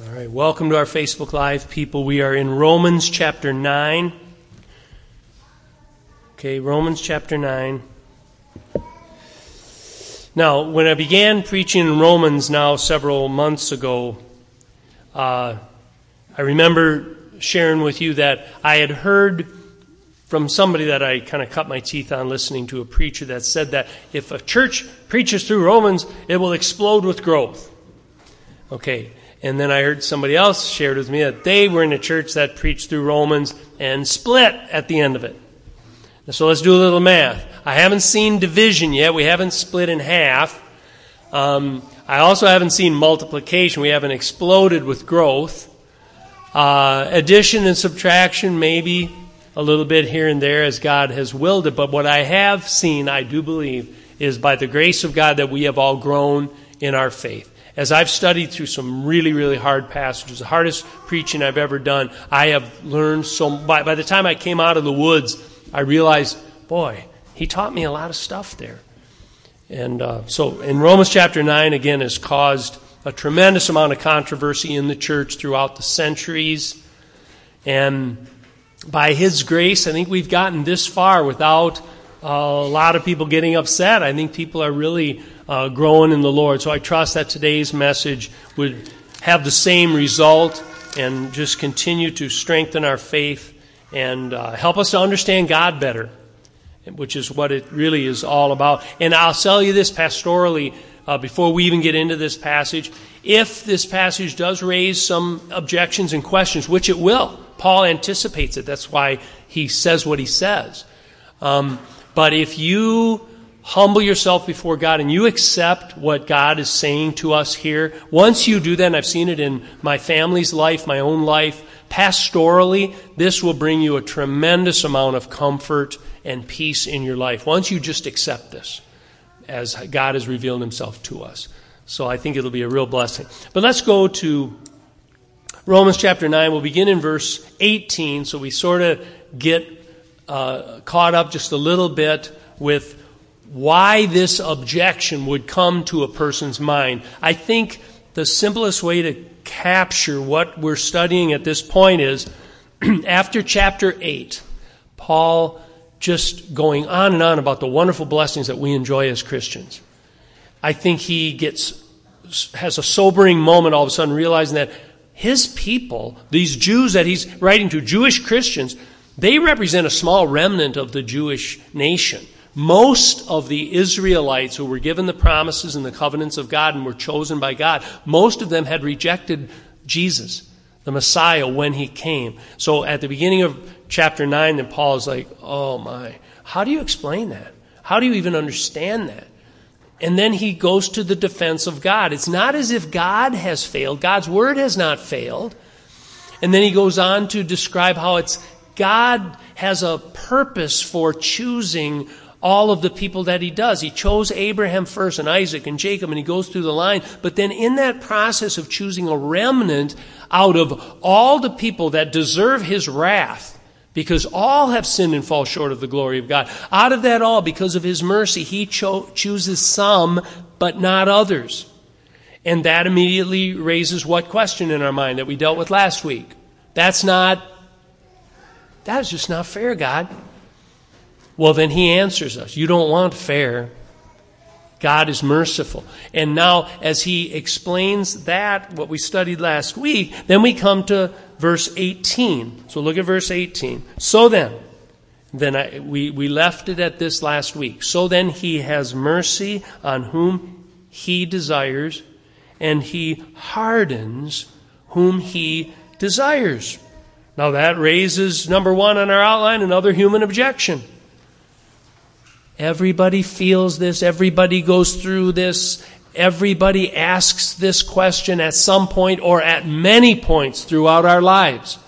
All right, welcome to our Facebook Live people. We are in Romans chapter 9. Okay, Romans chapter 9. Now, when I began preaching in Romans now several months ago, uh, I remember sharing with you that I had heard from somebody that I kind of cut my teeth on listening to a preacher that said that if a church preaches through Romans, it will explode with growth. Okay, and then I heard somebody else shared with me that they were in a church that preached through Romans and split at the end of it. So let's do a little math. I haven't seen division yet. We haven't split in half. Um, I also haven't seen multiplication. We haven't exploded with growth. Uh, addition and subtraction, maybe a little bit here and there as God has willed it. But what I have seen, I do believe, is by the grace of God that we have all grown in our faith as I've studied through some really, really hard passages, the hardest preaching I've ever done, I have learned so. By, by the time I came out of the woods, I realized, boy, he taught me a lot of stuff there. And uh, so in Romans chapter 9, again, has caused a tremendous amount of controversy in the church throughout the centuries. And by His grace, I think we've gotten this far without uh, a lot of people getting upset. I think people are really uh, growing in the Lord. So I trust that today's message would have the same result and just continue to strengthen our faith and uh, help us to understand God better, which is what it really is all about. And I'll tell you this pastorally uh, before we even get into this passage. If this passage does raise some objections and questions, which it will, Paul anticipates it. That's why he says what he says. Um, but if you humble yourself before God and you accept what God is saying to us here, once you do that, and I've seen it in my family's life, my own life, pastorally, this will bring you a tremendous amount of comfort and peace in your life. Once you just accept this, as God has revealed himself to us. So I think it'll be a real blessing. But let's go to Romans chapter 9. We'll begin in verse 18, so we sort of get uh, caught up just a little bit with why this objection would come to a person's mind. I think the simplest way to capture what we're studying at this point is after chapter 8, Paul just going on and on about the wonderful blessings that we enjoy as Christians. I think he gets has a sobering moment all of a sudden realizing that his people, these Jews that he's writing to, Jewish Christians, they represent a small remnant of the Jewish nation. Most of the Israelites who were given the promises and the covenants of God and were chosen by God, most of them had rejected Jesus, the Messiah, when he came. So at the beginning of chapter 9, then Paul is like, oh my, how do you explain that? How do you even understand that? And then he goes to the defense of God. It's not as if God has failed, God's word has not failed. And then he goes on to describe how it's God has a purpose for choosing all of the people that he does. He chose Abraham first and Isaac and Jacob and he goes through the line. But then in that process of choosing a remnant out of all the people that deserve his wrath, because all have sinned and fall short of the glory of God. Out of that all, because of his mercy, he cho- chooses some, but not others. And that immediately raises what question in our mind that we dealt with last week? That's not, that is just not fair, God. Well, then he answers us. You don't want fair. God is merciful. And now, as he explains that, what we studied last week, then we come to verse 18. So look at verse 18. So then, then I, we, we left it at this last week. So then he has mercy on whom he desires, and he hardens whom he desires. Now that raises, number one on our outline, another human objection. Everybody feels this. Everybody goes through this. Everybody asks this question at some point or at many points throughout our lives.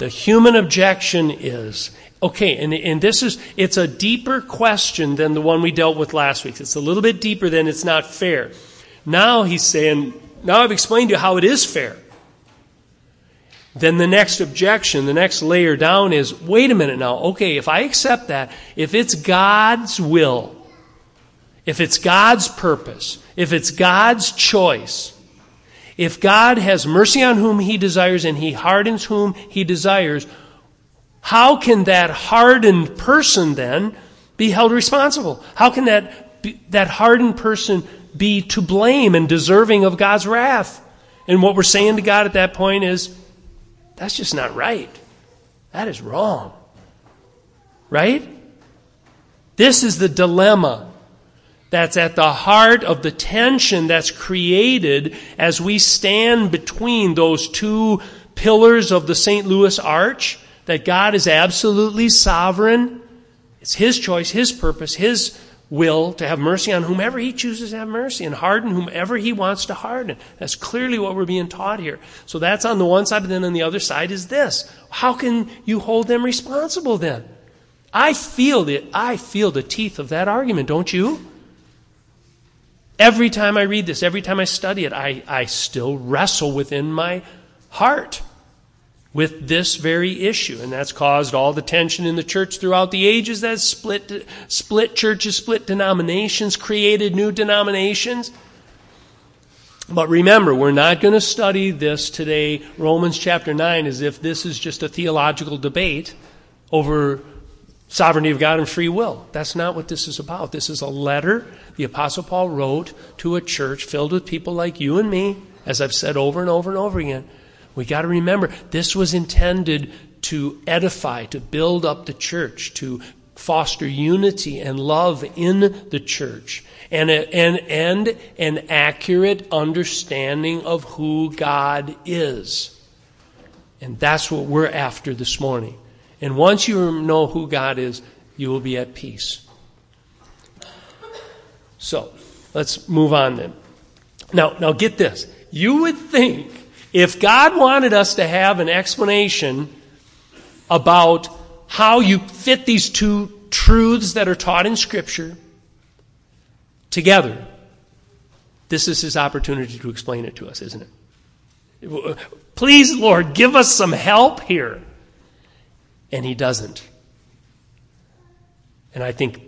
The human objection is okay, and, and this is, it's a deeper question than the one we dealt with last week. It's a little bit deeper than it's not fair. Now he's saying, now I've explained to you how it is fair. Then the next objection, the next layer down is wait a minute now. Okay, if I accept that, if it's God's will, if it's God's purpose, if it's God's choice, If God has mercy on whom he desires and he hardens whom he desires, how can that hardened person then be held responsible? How can that, be, that hardened person be to blame and deserving of God's wrath? And what we're saying to God at that point is, that's just not right. That is wrong. Right? This is the dilemma that's at the heart of the tension that's created as we stand between those two pillars of the St. Louis Arch that God is absolutely sovereign. It's His choice, His purpose, His will to have mercy on whomever He chooses to have mercy and harden whomever He wants to harden. That's clearly what we're being taught here. So that's on the one side, but then on the other side is this. How can you hold them responsible then? I feel the, I feel the teeth of that argument, don't you? Every time I read this, every time I study it, I, I still wrestle within my heart with this very issue. And that's caused all the tension in the church throughout the ages that split, split churches, split denominations, created new denominations. But remember, we're not going to study this today, Romans chapter 9, as if this is just a theological debate over sovereignty of God and free will. That's not what this is about. This is a letter the Apostle Paul wrote to a church filled with people like you and me, as I've said over and over and over again. We got to remember this was intended to edify, to build up the church, to foster unity and love in the church, and, and, and an accurate understanding of who God is. And that's what we're after this morning. And once you know who God is, you will be at peace. So, let's move on then. Now, now get this. You would think if God wanted us to have an explanation about how you fit these two truths that are taught in Scripture together, this is his opportunity to explain it to us, isn't it? Please, Lord, give us some help here. And he doesn't. And I think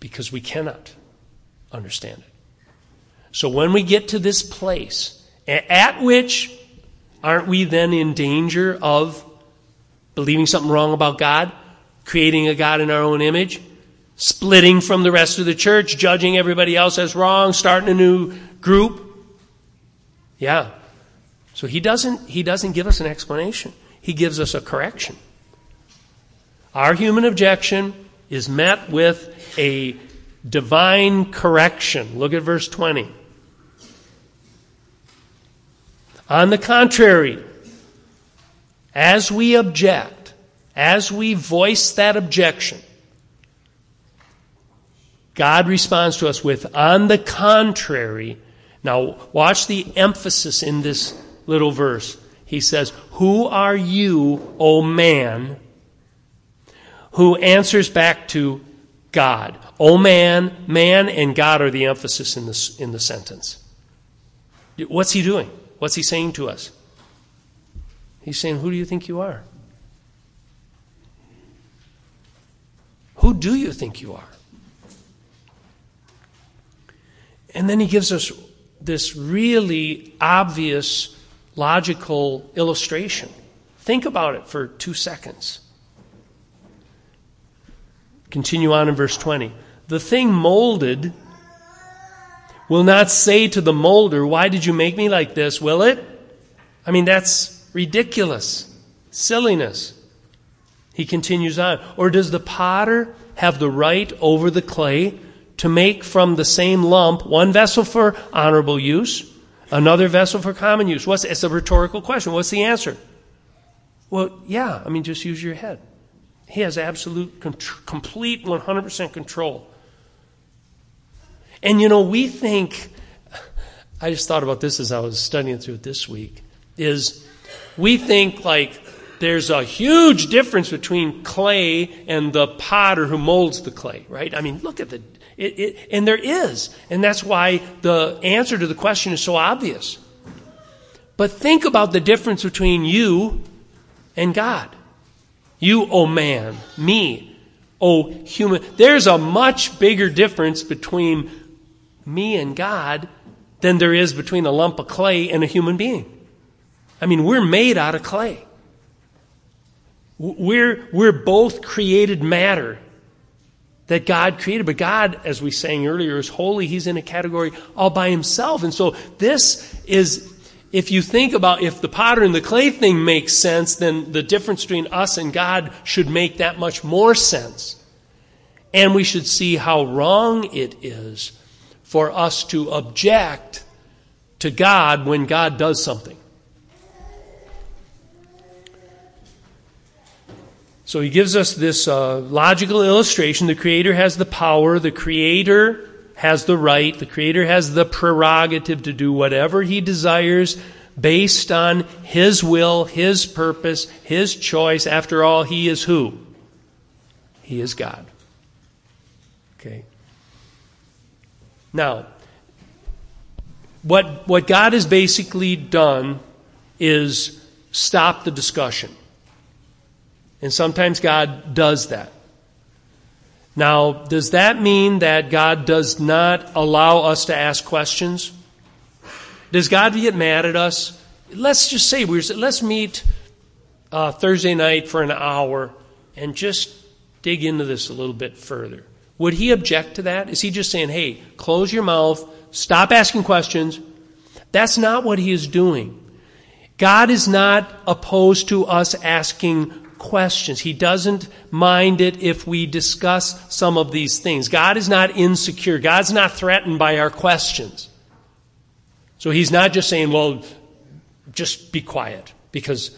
because we cannot understand it. So when we get to this place, at which aren't we then in danger of believing something wrong about God, creating a God in our own image, splitting from the rest of the church, judging everybody else as wrong, starting a new group? Yeah. So he doesn't, he doesn't give us an explanation. He gives us a correction. Our human objection is met with a divine correction. Look at verse 20. On the contrary, as we object, as we voice that objection, God responds to us with, on the contrary. Now, watch the emphasis in this little verse. He says, Who are you, O man, who answers back to God. O man, man and God are the emphasis in, this, in the sentence. What's he doing? What's he saying to us? He's saying, Who do you think you are? Who do you think you are? And then he gives us this really obvious, logical illustration. Think about it for two seconds. Continue on in verse 20. The thing molded will not say to the molder, Why did you make me like this? Will it? I mean, that's ridiculous. Silliness. He continues on. Or does the potter have the right over the clay to make from the same lump one vessel for honorable use, another vessel for common use? What's, it's a rhetorical question. What's the answer? Well, yeah, I mean, just use your head. He has absolute, complete, 100% control. And you know, we think, I just thought about this as I was studying through it this week, is we think like there's a huge difference between clay and the potter who molds the clay, right? I mean, look at the, it, it, and there is. And that's why the answer to the question is so obvious. But think about the difference between you and God. You, oh man, me, oh human. There's a much bigger difference between me and God than there is between a lump of clay and a human being. I mean, we're made out of clay. We're, we're both created matter that God created. But God, as we sang earlier, is holy. He's in a category all by himself. And so this is, if you think about if the potter and the clay thing makes sense, then the difference between us and God should make that much more sense. And we should see how wrong it is for us to object to God when God does something. So he gives us this uh, logical illustration. The Creator has the power, the Creator has the right, the Creator has the prerogative to do whatever he desires based on his will, his purpose, his choice. After all, he is who? He is God. Okay. Now, what, what God has basically done is stop the discussion. And sometimes God does that. Now, does that mean that God does not allow us to ask questions? Does God get mad at us? Let's just say we're let's meet uh, Thursday night for an hour and just dig into this a little bit further. Would he object to that? Is he just saying, "Hey, close your mouth, stop asking questions"? That's not what he is doing. God is not opposed to us asking questions. He doesn't mind it if we discuss some of these things. God is not insecure. God's not threatened by our questions. So he's not just saying, well, just be quiet because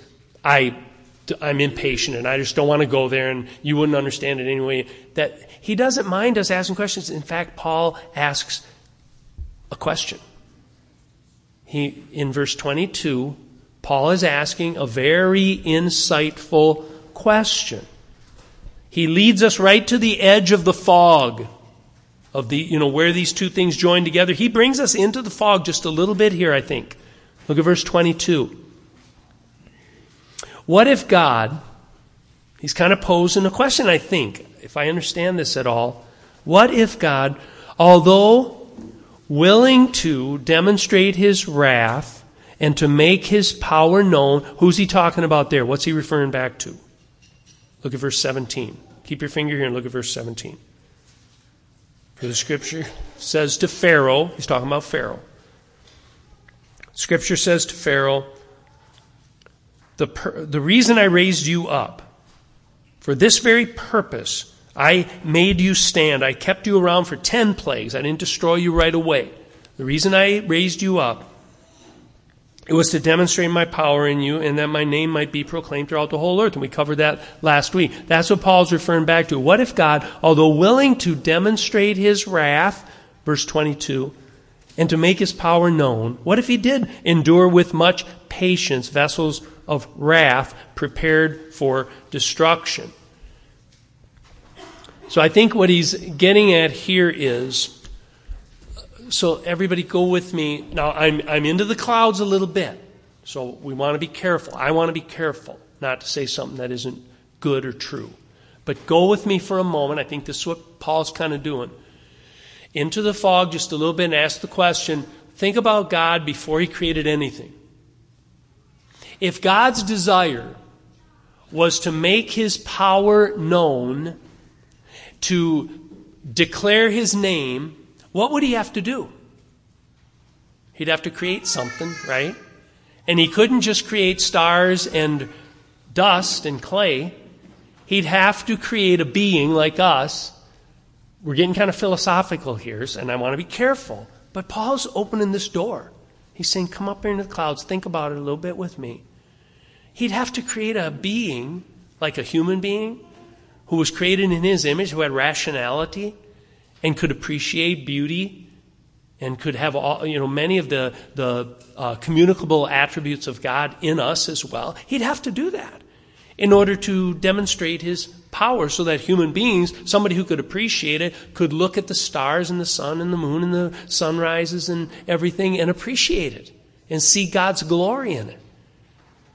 I, I'm impatient and I just don't want to go there and you wouldn't understand it anyway. That he doesn't mind us asking questions. In fact, Paul asks a question. He, in verse 22, Paul is asking a very insightful question. He leads us right to the edge of the fog of the, you know, where these two things join together. He brings us into the fog just a little bit here, I think. Look at verse 22. What if God, he's kind of posing a question, I think, if I understand this at all. What if God, although willing to demonstrate his wrath and to make his power known, who's he talking about there? What's he referring back to? Look at verse 17. Keep your finger here and look at verse 17. For the scripture says to Pharaoh, he's talking about Pharaoh. Scripture says to Pharaoh, the, per, the reason I raised you up, for this very purpose, I made you stand. I kept you around for ten plagues. I didn't destroy you right away. The reason I raised you up it was to demonstrate my power in you and that my name might be proclaimed throughout the whole earth. And we covered that last week. That's what Paul's referring back to. What if God, although willing to demonstrate his wrath, verse 22, and to make his power known, what if he did endure with much patience vessels of wrath prepared for destruction? So I think what he's getting at here is so everybody go with me. Now I'm, I'm into the clouds a little bit. So we want to be careful. I want to be careful not to say something that isn't good or true. But go with me for a moment. I think this is what Paul's kind of doing. Into the fog just a little bit and ask the question think about God before he created anything. If God's desire was to make his power known, to declare his name, what would he have to do? He'd have to create something, right? And he couldn't just create stars and dust and clay. He'd have to create a being like us. We're getting kind of philosophical here, and I want to be careful. But Paul's opening this door. He's saying, Come up here into the clouds, think about it a little bit with me. He'd have to create a being, like a human being, who was created in his image, who had rationality, and could appreciate beauty and could have all, you know, many of the, the uh, communicable attributes of God in us as well, he'd have to do that in order to demonstrate his power so that human beings, somebody who could appreciate it, could look at the stars and the sun and the moon and the sunrises and everything and appreciate it and see God's glory in it.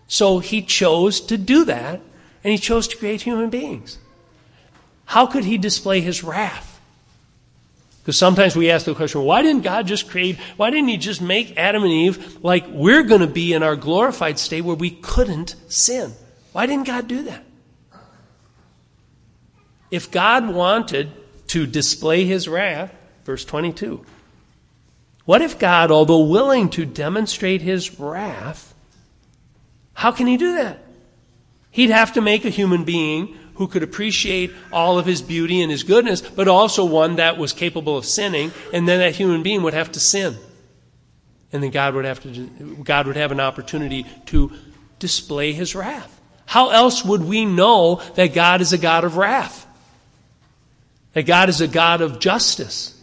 So he chose to do that and he chose to create human beings. How could he display his wrath? Because sometimes we ask the question, why didn't God just create, why didn't He just make Adam and Eve like we're going to be in our glorified state where we couldn't sin? Why didn't God do that? If God wanted to display His wrath, verse 22, what if God, although willing to demonstrate His wrath, how can He do that? He'd have to make a human being who could appreciate all of his beauty and his goodness, but also one that was capable of sinning, and then that human being would have to sin. And then God would have to God would have an opportunity to display his wrath. How else would we know that God is a God of wrath? That God is a God of justice?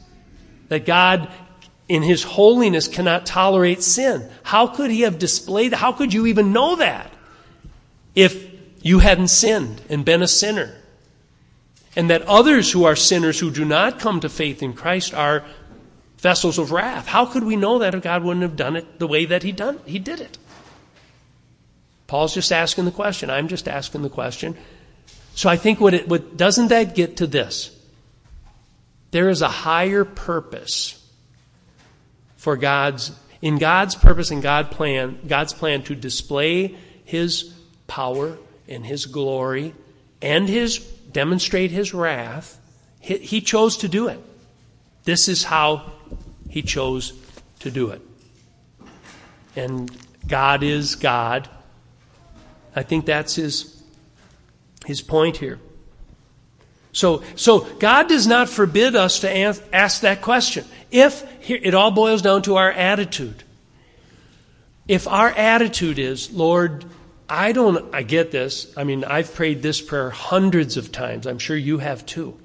That God in his holiness cannot tolerate sin. How could he have displayed how could you even know that? If you hadn't sinned and been a sinner. And that others who are sinners who do not come to faith in Christ are vessels of wrath. How could we know that if God wouldn't have done it the way that he done he did it? Paul's just asking the question. I'm just asking the question. So I think what it what doesn't that get to this? There is a higher purpose for God's in God's purpose and God plan God's plan to display his power and his glory and his demonstrate his wrath, he, he chose to do it. This is how he chose to do it. And God is God. I think that's his, his point here. So, so God does not forbid us to ask that question. If it all boils down to our attitude. If our attitude is, Lord, I don't, I get this. I mean, I've prayed this prayer hundreds of times. I'm sure you have too.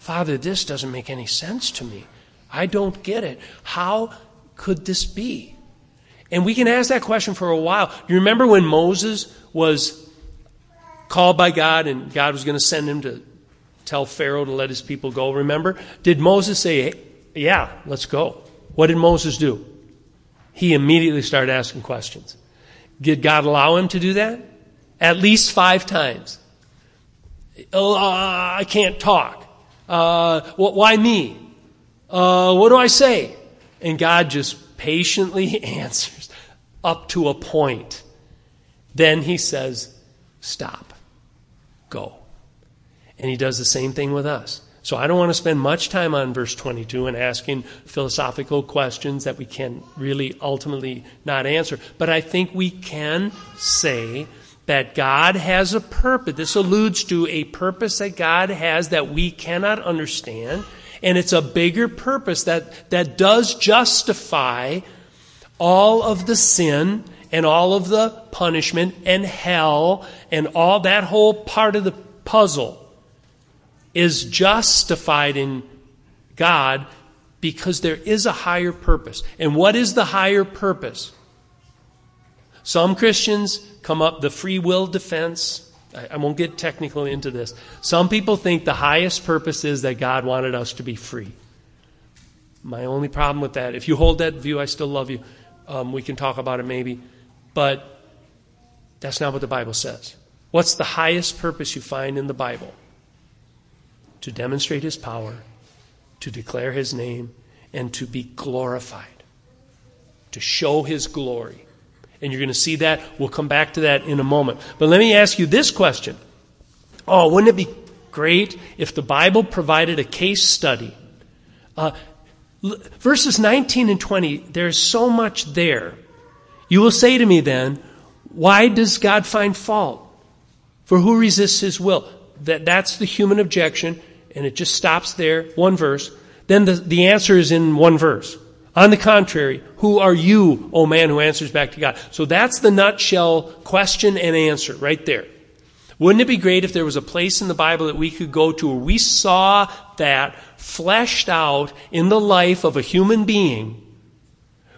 Father, this doesn't make any sense to me. I don't get it. How could this be? And we can ask that question for a while. You remember when Moses was called by God and God was going to send him to tell Pharaoh to let his people go? Remember? Did Moses say, hey, Yeah, let's go? What did Moses do? He immediately started asking questions. Did God allow him to do that? At least five times. Oh, uh, I can't talk. Uh, why me? Uh, what do I say? And God just patiently answers up to a point. Then he says, Stop. Go. And he does the same thing with us. So I don't want to spend much time on verse 22 and asking philosophical questions that we can really ultimately not answer. But I think we can say that God has a purpose. This alludes to a purpose that God has that we cannot understand. And it's a bigger purpose that, that does justify all of the sin and all of the punishment and hell and all that whole part of the puzzle is justified in God because there is a higher purpose. And what is the higher purpose? Some Christians come up the free will defense. I, I won't get technical into this. Some people think the highest purpose is that God wanted us to be free. My only problem with that, if you hold that view, I still love you. Um, we can talk about it maybe. But that's not what the Bible says. What's the highest purpose you find in the Bible? To demonstrate his power, to declare his name, and to be glorified, to show his glory. And you're going to see that. We'll come back to that in a moment. But let me ask you this question. Oh, wouldn't it be great if the Bible provided a case study? Uh, verses 19 and 20, there's so much there. You will say to me then, why does God find fault? For who resists his will? That, that's the human objection and it just stops there, one verse, then the, the answer is in one verse. On the contrary, who are you, O man, who answers back to God? So that's the nutshell question and answer right there. Wouldn't it be great if there was a place in the Bible that we could go to where we saw that fleshed out in the life of a human being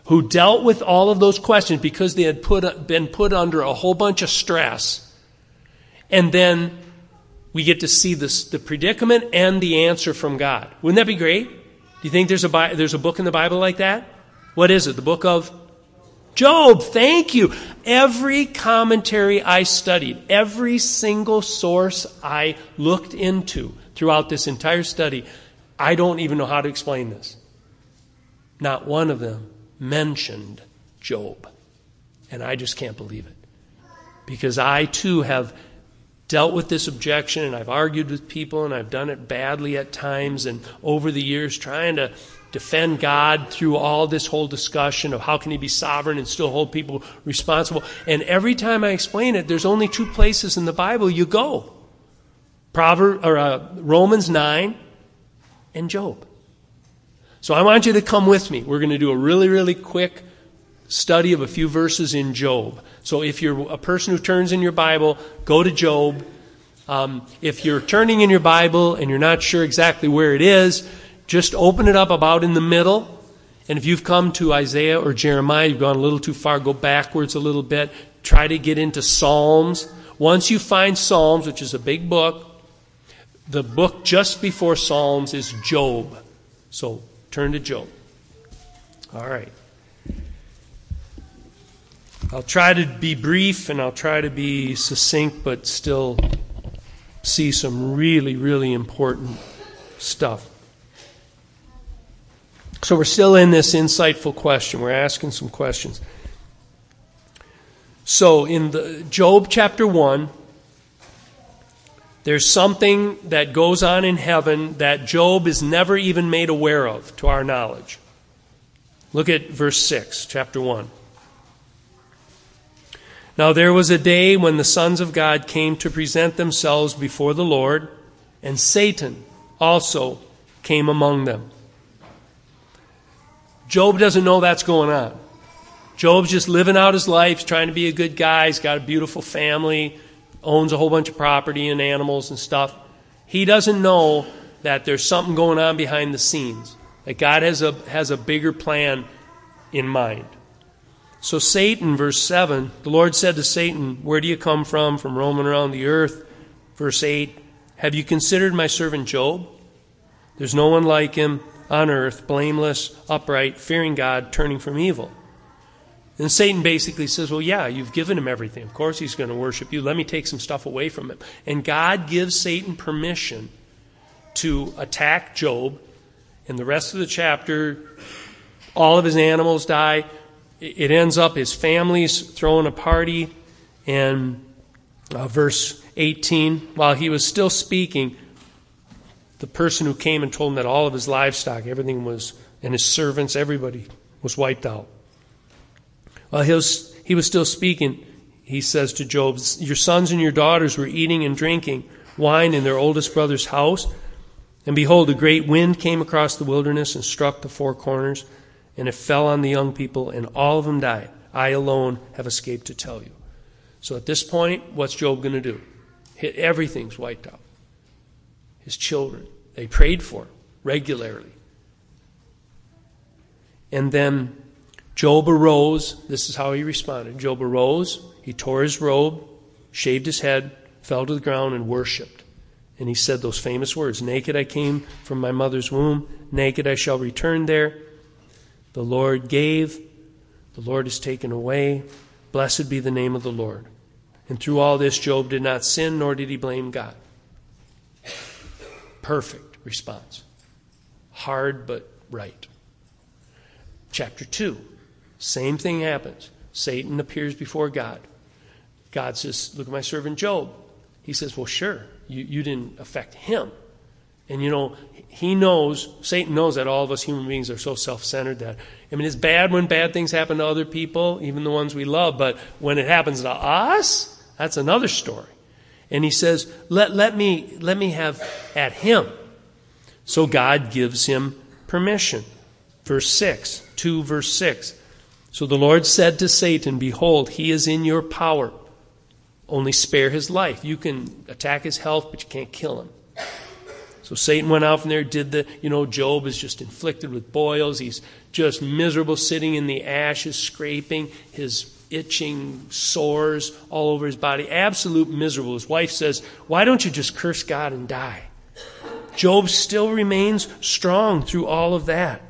who dealt with all of those questions because they had put, been put under a whole bunch of stress and then we get to see this, the predicament and the answer from God. Wouldn't that be great? Do you think there's a, there's a book in the Bible like that? What is it? The book of Job. Thank you. Every commentary I studied, every single source I looked into throughout this entire study, I don't even know how to explain this. Not one of them mentioned Job. And I just can't believe it. Because I too have dealt with this objection and I've argued with people and I've done it badly at times and over the years trying to defend God through all this whole discussion of how can he be sovereign and still hold people responsible. And every time I explain it, there's only two places in the Bible you go. Proverbs or uh, Romans 9 and Job. So I want you to come with me. We're going to do a really really quick study of a few verses in Job. So if you're a person who turns in your Bible, go to Job. Um, if you're turning in your Bible and you're not sure exactly where it is, just open it up about in the middle. And if you've come to Isaiah or Jeremiah, you've gone a little too far, go backwards a little bit. Try to get into Psalms. Once you find Psalms, which is a big book, the book just before Psalms is Job. So turn to Job. All right. I'll try to be brief and I'll try to be succinct, but still see some really, really important stuff. So we're still in this insightful question. We're asking some questions. So in the Job chapter 1, there's something that goes on in heaven that Job is never even made aware of to our knowledge. Look at verse 6, chapter 1. Now there was a day when the sons of God came to present themselves before the Lord, and Satan also came among them. Job doesn't know that's going on. Job's just living out his life, trying to be a good guy. He's got a beautiful family, owns a whole bunch of property and animals and stuff. He doesn't know that there's something going on behind the scenes, that God has a, has a bigger plan in mind. So, Satan, verse 7, the Lord said to Satan, Where do you come from? From roaming around the earth. Verse 8, Have you considered my servant Job? There's no one like him on earth, blameless, upright, fearing God, turning from evil. And Satan basically says, Well, yeah, you've given him everything. Of course he's going to worship you. Let me take some stuff away from him. And God gives Satan permission to attack Job. In the rest of the chapter, all of his animals die. It ends up his family's throwing a party. And uh, verse 18, while he was still speaking, the person who came and told him that all of his livestock, everything was, and his servants, everybody was wiped out. While he was, he was still speaking, he says to Job, Your sons and your daughters were eating and drinking wine in their oldest brother's house. And behold, a great wind came across the wilderness and struck the four corners, and it fell on the young people, and all of them died. I alone have escaped to tell you. So at this point, what's Job going to do? Everything's wiped out his children. They prayed for him regularly. And then Job arose. This is how he responded. Job arose, he tore his robe, shaved his head, fell to the ground, and worshiped. And he said those famous words Naked I came from my mother's womb, naked I shall return there. The Lord gave, the Lord has taken away. Blessed be the name of the Lord. And through all this, Job did not sin, nor did he blame God. Perfect response. Hard but right. Chapter 2. Same thing happens. Satan appears before God. God says, Look at my servant Job. He says, Well, sure, you, you didn't affect him. And you know, he knows, Satan knows that all of us human beings are so self centered that, I mean, it's bad when bad things happen to other people, even the ones we love, but when it happens to us, that's another story. And he says, let, let, me, let me have at him. So God gives him permission. Verse 6, 2 verse 6. So the Lord said to Satan, Behold, he is in your power. Only spare his life. You can attack his health, but you can't kill him. So Satan went out from there, did the, you know, Job is just inflicted with boils. He's just miserable sitting in the ashes, scraping. His itching sores all over his body, absolute miserable. His wife says, Why don't you just curse God and die? Job still remains strong through all of that.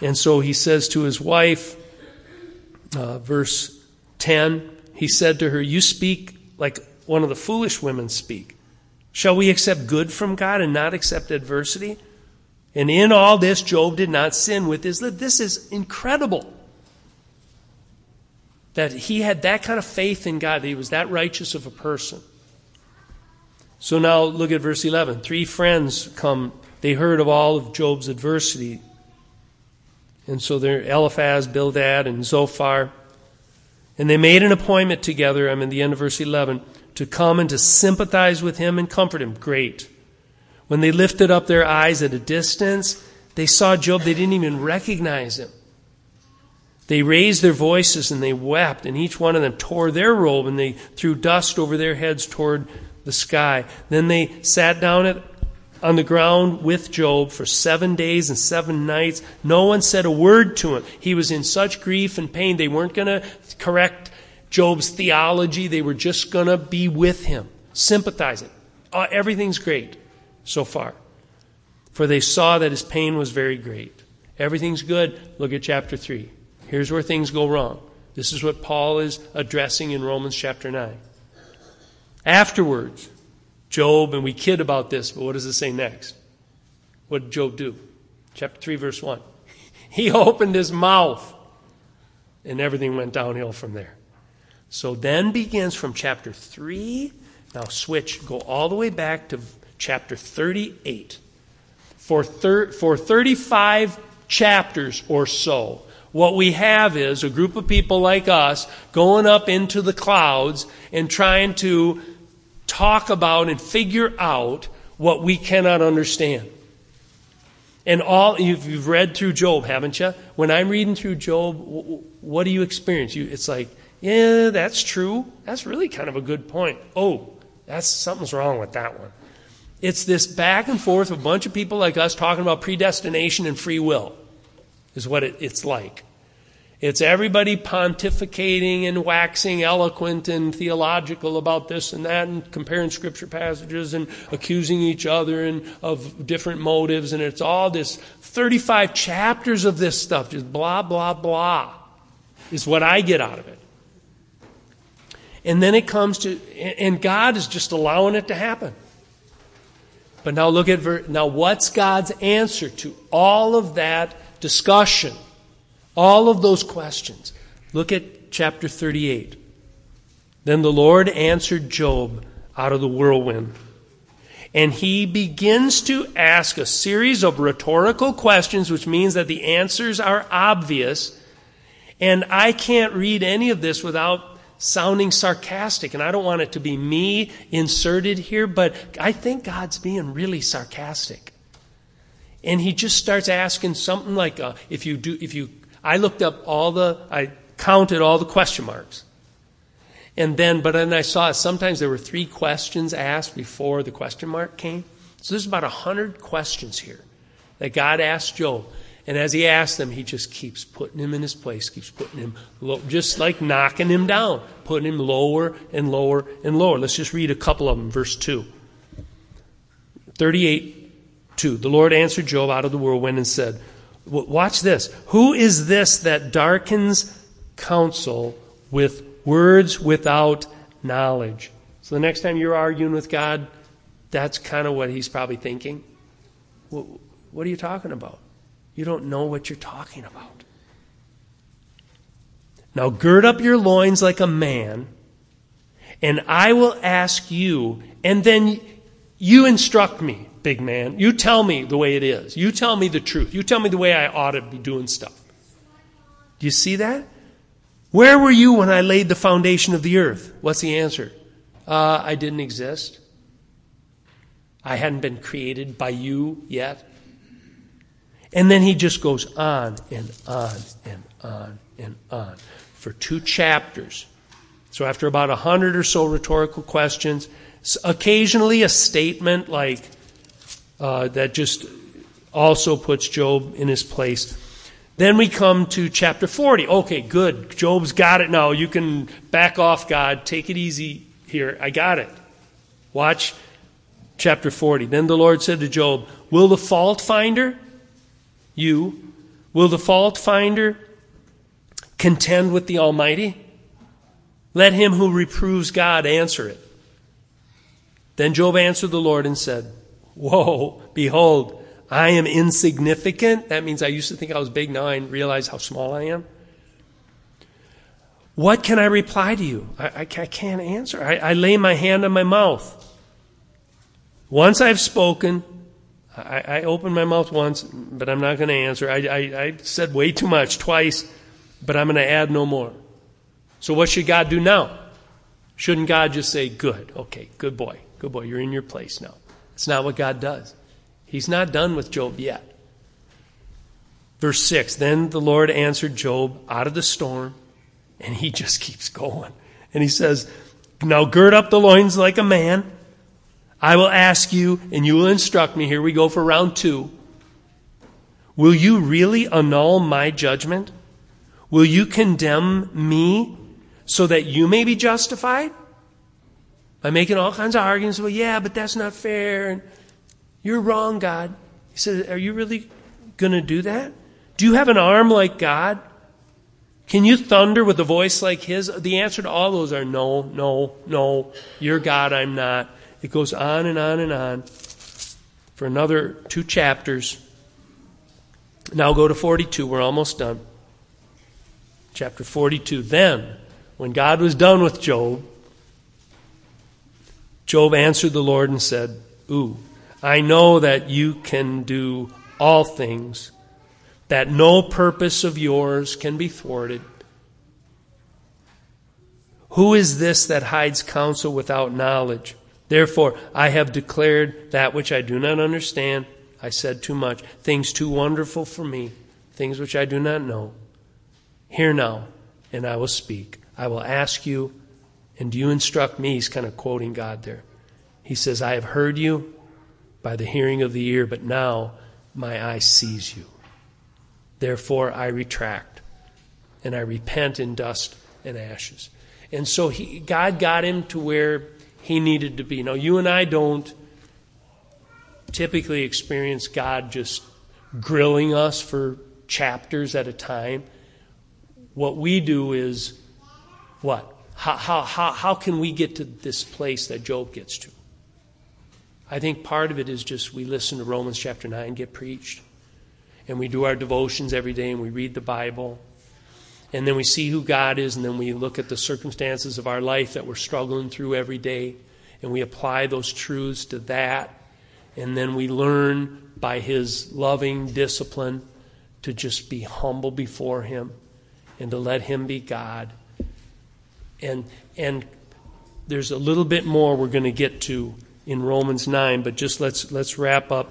And so he says to his wife, uh, verse 10, he said to her, You speak like one of the foolish women speak. Shall we accept good from God and not accept adversity? And in all this, Job did not sin with his lips. This is incredible. That he had that kind of faith in God, that he was that righteous of a person. So now look at verse 11. Three friends come. They heard of all of Job's adversity. And so they're Eliphaz, Bildad, and Zophar. And they made an appointment together, I'm in the end of verse 11, to come and to sympathize with him and comfort him. Great. When they lifted up their eyes at a distance, they saw Job. They didn't even recognize him. They raised their voices and they wept, and each one of them tore their robe and they threw dust over their heads toward the sky. Then they sat down at, on the ground with Job for seven days and seven nights. No one said a word to him. He was in such grief and pain. They weren't going to correct Job's theology. They were just going to be with him, sympathizing. Uh, everything's great so far. For they saw that his pain was very great. Everything's good. Look at chapter 3. Here's where things go wrong. This is what Paul is addressing in Romans chapter 9. Afterwards, Job, and we kid about this, but what does it say next? What did Job do? Chapter 3, verse 1. He opened his mouth, and everything went downhill from there. So then begins from chapter 3. Now switch, go all the way back to chapter 38. For, thir- for 35 chapters or so, what we have is a group of people like us going up into the clouds and trying to talk about and figure out what we cannot understand. And all you've read through Job, haven't you? When I'm reading through Job, what do you experience? You, it's like, yeah, that's true. That's really kind of a good point. Oh, that's something's wrong with that one. It's this back and forth of a bunch of people like us talking about predestination and free will, is what it, it's like. It's everybody pontificating and waxing eloquent and theological about this and that and comparing scripture passages and accusing each other and of different motives. And it's all this 35 chapters of this stuff, just blah, blah, blah, is what I get out of it. And then it comes to, and God is just allowing it to happen. But now look at, now what's God's answer to all of that discussion? All of those questions. Look at chapter 38. Then the Lord answered Job out of the whirlwind. And he begins to ask a series of rhetorical questions, which means that the answers are obvious. And I can't read any of this without sounding sarcastic. And I don't want it to be me inserted here, but I think God's being really sarcastic. And he just starts asking something like, uh, if you do, if you, I looked up all the, I counted all the question marks. And then, but then I saw sometimes there were three questions asked before the question mark came. So there's about a hundred questions here that God asked Job. And as he asks them, he just keeps putting him in his place, keeps putting him low, just like knocking him down, putting him lower and lower and lower. Let's just read a couple of them. Verse 2. 38 2. The Lord answered Job out of the whirlwind and said, Watch this. Who is this that darkens counsel with words without knowledge? So the next time you're arguing with God, that's kind of what he's probably thinking. What are you talking about? You don't know what you're talking about. Now gird up your loins like a man, and I will ask you, and then you instruct me, big man. You tell me the way it is. You tell me the truth. You tell me the way I ought to be doing stuff. Do you see that? Where were you when I laid the foundation of the earth? What's the answer? Uh, I didn't exist. I hadn't been created by you yet. And then he just goes on and on and on and on for two chapters. So after about a hundred or so rhetorical questions, occasionally a statement like uh, that just also puts Job in his place. Then we come to chapter 40. Okay, good. Job's got it now. You can back off, God. Take it easy here. I got it. Watch chapter 40. Then the Lord said to Job, Will the fault finder you, will the fault finder contend with the Almighty? Let him who reproves God answer it. Then Job answered the Lord and said, Whoa, behold, I am insignificant. That means I used to think I was big. Now I realize how small I am. What can I reply to you? I, I, I can't answer. I, I, lay my hand on my mouth. Once I've spoken, I, opened my mouth once, but I'm not going to answer. I said way too much twice, but I'm going to add no more. So what should God do now? Shouldn't God just say, Good, okay, good boy, good boy, you're in your place now? It's not what God does. He's not done with Job yet. Verse 6 Then the Lord answered Job out of the storm, and he just keeps going. And he says, Now gird up the loins like a man. I will ask you, and you will instruct me. Here we go for round two. Will you really annul my judgment? Will you condemn me so that you may be justified? By making all kinds of arguments, well, yeah, but that's not fair. And you're wrong, God. He said, Are you really going to do that? Do you have an arm like God? Can you thunder with a voice like His? The answer to all those are no, no, no. You're God, I'm not. It goes on and on and on for another two chapters. Now go to 42. We're almost done. Chapter 42. Then, when God was done with Job, Job answered the Lord and said, Ooh, I know that you can do all things, that no purpose of yours can be thwarted. Who is this that hides counsel without knowledge? Therefore, I have declared that which I do not understand. I said too much. Things too wonderful for me, things which I do not know. Hear now, and I will speak. I will ask you, and you instruct me? He's kind of quoting God there. He says, I have heard you, by the hearing of the ear, but now my eye sees you. Therefore I retract, and I repent in dust and ashes. And so he, God got him to where he needed to be. Now, you and I don't typically experience God just grilling us for chapters at a time. What we do is what? How, how, how, how can we get to this place that Job gets to? I think part of it is just we listen to Romans chapter 9 get preached. And we do our devotions every day and we read the Bible. And then we see who God is and then we look at the circumstances of our life that we're struggling through every day and we apply those truths to that. And then we learn by His loving discipline to just be humble before Him and to let Him be God. And, and there's a little bit more we're going to get to in Romans 9, but just let's, let's wrap up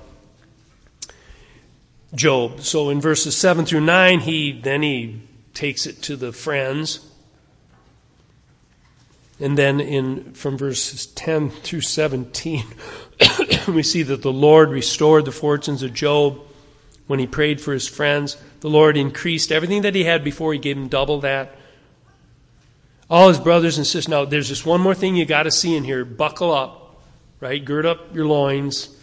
Job. So in verses 7 through 9, he then he takes it to the friends. And then in from verses 10 through 17, we see that the Lord restored the fortunes of Job when he prayed for his friends. The Lord increased everything that he had before, he gave him double that. All his brothers and sisters. Now, there's just one more thing you got to see in here. Buckle up right? Gird up your loins.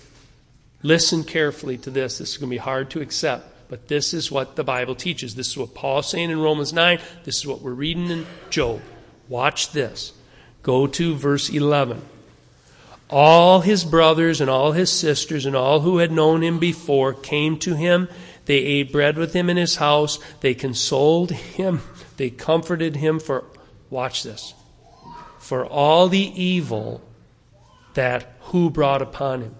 Listen carefully to this. This is going to be hard to accept, but this is what the Bible teaches. This is what Paul's saying in Romans 9. This is what we're reading in Job. Watch this. Go to verse 11. All his brothers and all his sisters and all who had known him before came to him. They ate bread with him in his house. They consoled him. They comforted him for, watch this, for all the evil that who brought upon him.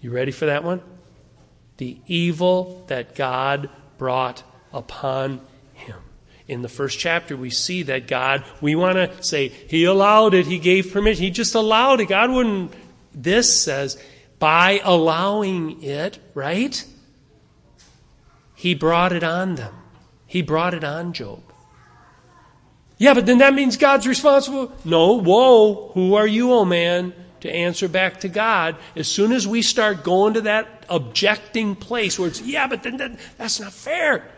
You ready for that one? The evil that God brought upon him. In the first chapter, we see that God, we want to say, He allowed it, He gave permission, He just allowed it. God wouldn't. This says, by allowing it, right? He brought it on them. He brought it on Job. Yeah, but then that means God's responsible. No, whoa, who are you, oh man, to answer back to God? As soon as we start going to that objecting place where it's, yeah, but then that, that's not fair.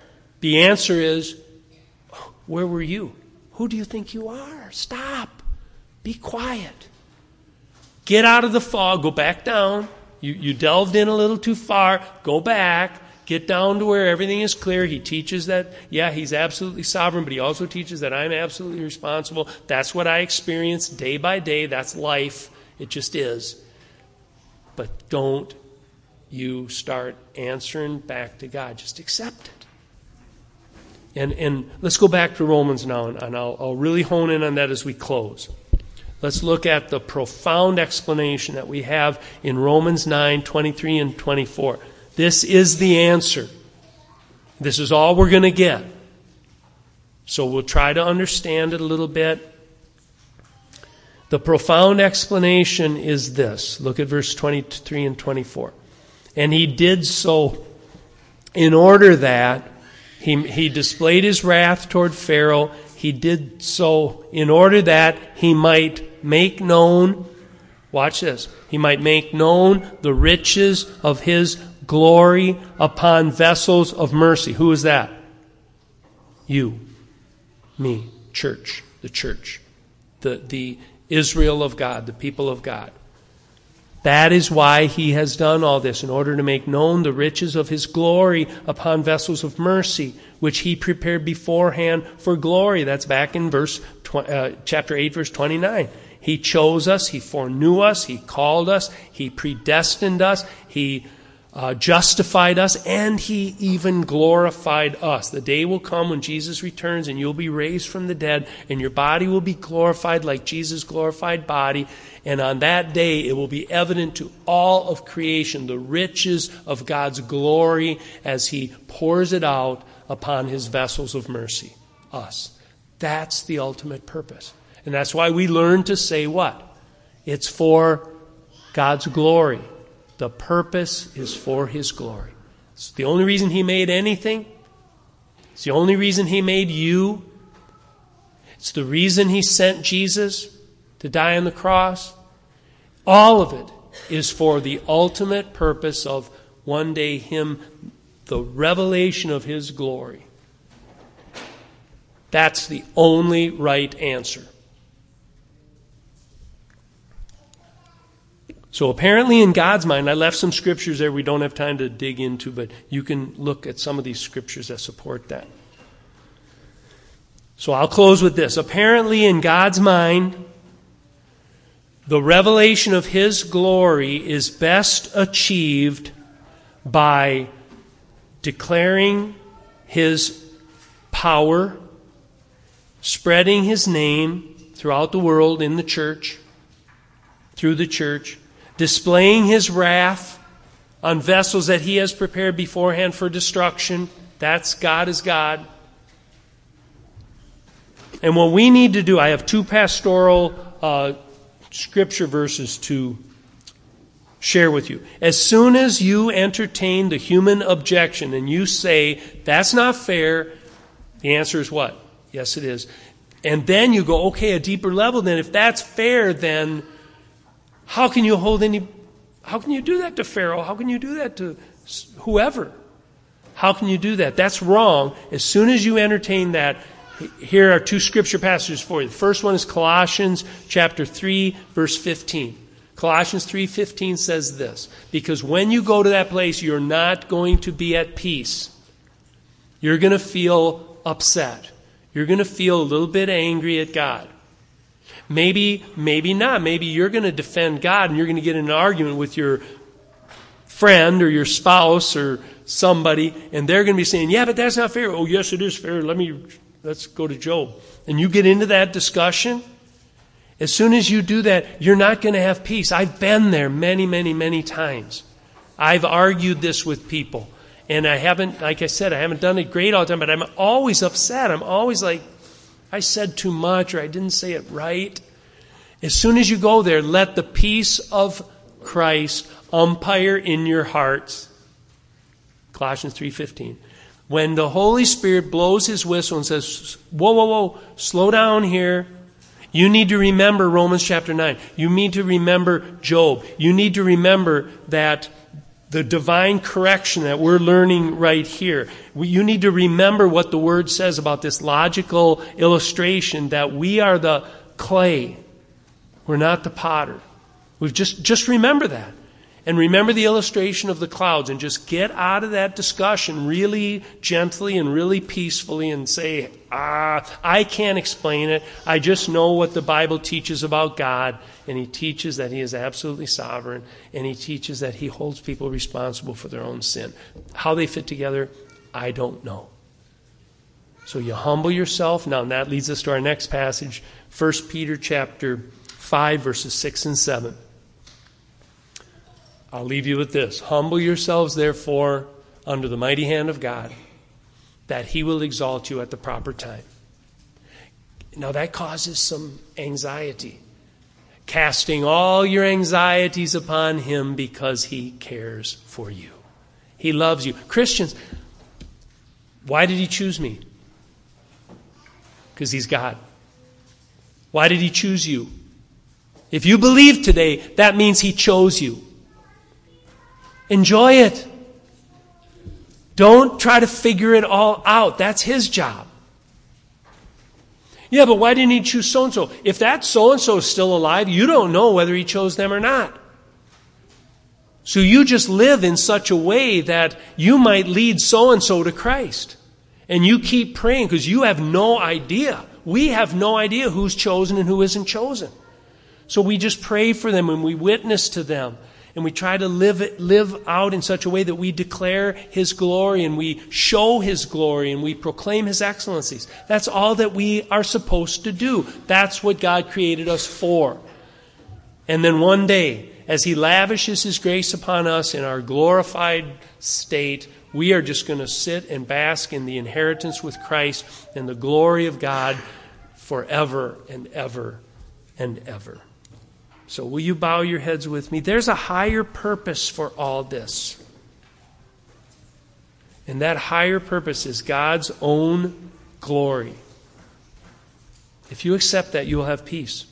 The answer is, where were you? Who do you think you are? Stop. Be quiet. Get out of the fog. Go back down. You, you delved in a little too far. Go back get down to where everything is clear. He teaches that, yeah, he's absolutely sovereign, but he also teaches that I'm absolutely responsible. That's what I experience day by day. That's life. It just is. But don't you start answering back to God. Just accept it. And, and let's go back to Romans now, and, and I'll, I'll really hone in on that as we close. Let's look at the profound explanation that we have in Romans 9 23 and 24. This is the answer. This is all we're going to get. So we'll try to understand it a little bit. The profound explanation is this. Look at verse 23 and 24. And he did so in order that he, he displayed his wrath toward Pharaoh. He did so in order that he might make known, watch this, he might make known the riches of his glory upon vessels of mercy. Who is that? You, me, church, the church, the, the Israel of God, the people of God. That is why he has done all this, in order to make known the riches of his glory upon vessels of mercy, which he prepared beforehand for glory. That's back in verse uh, chapter 8, verse 29. He chose us, he foreknew us, he called us, he predestined us, he uh, justified us, and he even glorified us. The day will come when Jesus returns and you'll be raised from the dead, and your body will be glorified like Jesus' glorified body. And on that day, it will be evident to all of creation the riches of God's glory as he pours it out upon his vessels of mercy, us. That's the ultimate purpose. And that's why we learn to say what? It's for God's glory. The purpose is for His glory. It's the only reason He made anything. It's the only reason He made you. It's the reason He sent Jesus to die on the cross. All of it is for the ultimate purpose of one day Him, the revelation of His glory. That's the only right answer. So apparently, in God's mind, I left some scriptures there we don't have time to dig into, but you can look at some of these scriptures that support that. So I'll close with this. Apparently, in God's mind, the revelation of His glory is best achieved by declaring His power, spreading His name throughout the world in the church, through the church, displaying his wrath on vessels that he has prepared beforehand for destruction. That's God is God. And what we need to do, I have two pastoral uh, scripture verses to share with you. As soon as you entertain the human objection and you say, that's not fair, the answer is what? Yes, it is. And then you go, okay, a deeper level, then if that's fair, then how can you hold any, how can you do that to Pharaoh? How can you do that to whoever? How can you do that? That's wrong. As soon as you entertain that, here are two scripture passages for you. The first one is Colossians chapter 3 verse 15. Colossians 3:15 says this, because when you go to that place you're not going to be at peace. You're going to feel upset. You're going to feel a little bit angry at God. Maybe, maybe not. Maybe you're going to defend God and you're going to get in an argument with your friend or your spouse or somebody, and they're going to be saying, Yeah, but that's not fair. Oh, yes, it is fair. Let me, let's go to Job. And you get into that discussion. As soon as you do that, you're not going to have peace. I've been there many, many, many times. I've argued this with people. And I haven't, like I said, I haven't done it great all the time, but I'm always upset. I'm always like, I said too much or I didn't say it right. As soon as you go there, let the peace of Christ umpire in your hearts. Colossians 3:15. When the Holy Spirit blows his whistle and says, "Whoa, whoa, whoa, slow down here." You need to remember Romans chapter 9. You need to remember Job. You need to remember that the divine correction that we're learning right here. You need to remember what the word says about this logical illustration that we are the clay. We're not the potter. We've just, just remember that. And remember the illustration of the clouds and just get out of that discussion really gently and really peacefully and say, ah, I can't explain it. I just know what the Bible teaches about God. And He teaches that He is absolutely sovereign. And He teaches that He holds people responsible for their own sin. How they fit together, I don't know. So you humble yourself. Now, and that leads us to our next passage, 1 Peter chapter 5, verses 6 and 7. I'll leave you with this. Humble yourselves, therefore, under the mighty hand of God, that he will exalt you at the proper time. Now, that causes some anxiety. Casting all your anxieties upon him because he cares for you. He loves you. Christians, why did he choose me? Because he's God. Why did he choose you? If you believe today, that means he chose you. Enjoy it. Don't try to figure it all out. That's his job. Yeah, but why didn't he choose so and so? If that so and so is still alive, you don't know whether he chose them or not. So you just live in such a way that you might lead so and so to Christ. And you keep praying because you have no idea. We have no idea who's chosen and who isn't chosen. So we just pray for them and we witness to them and we try to live, it, live out in such a way that we declare His glory and we show His glory and we proclaim His excellencies. That's all that we are supposed to do. That's what God created us for. And then one day, as He lavishes His grace upon us in our glorified state, we are just going to sit and bask in the inheritance with Christ and the glory of God forever and ever and ever. So, will you bow your heads with me? There's a higher purpose for all this. And that higher purpose is God's own glory. If you accept that, you will have peace.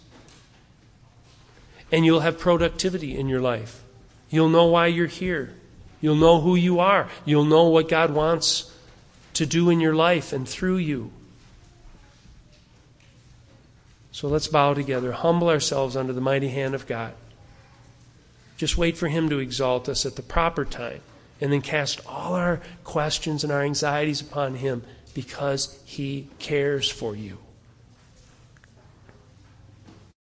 And you'll have productivity in your life. You'll know why you're here. You'll know who you are. You'll know what God wants to do in your life and through you. So let's bow together, humble ourselves under the mighty hand of God. Just wait for Him to exalt us at the proper time, and then cast all our questions and our anxieties upon Him because He cares for you.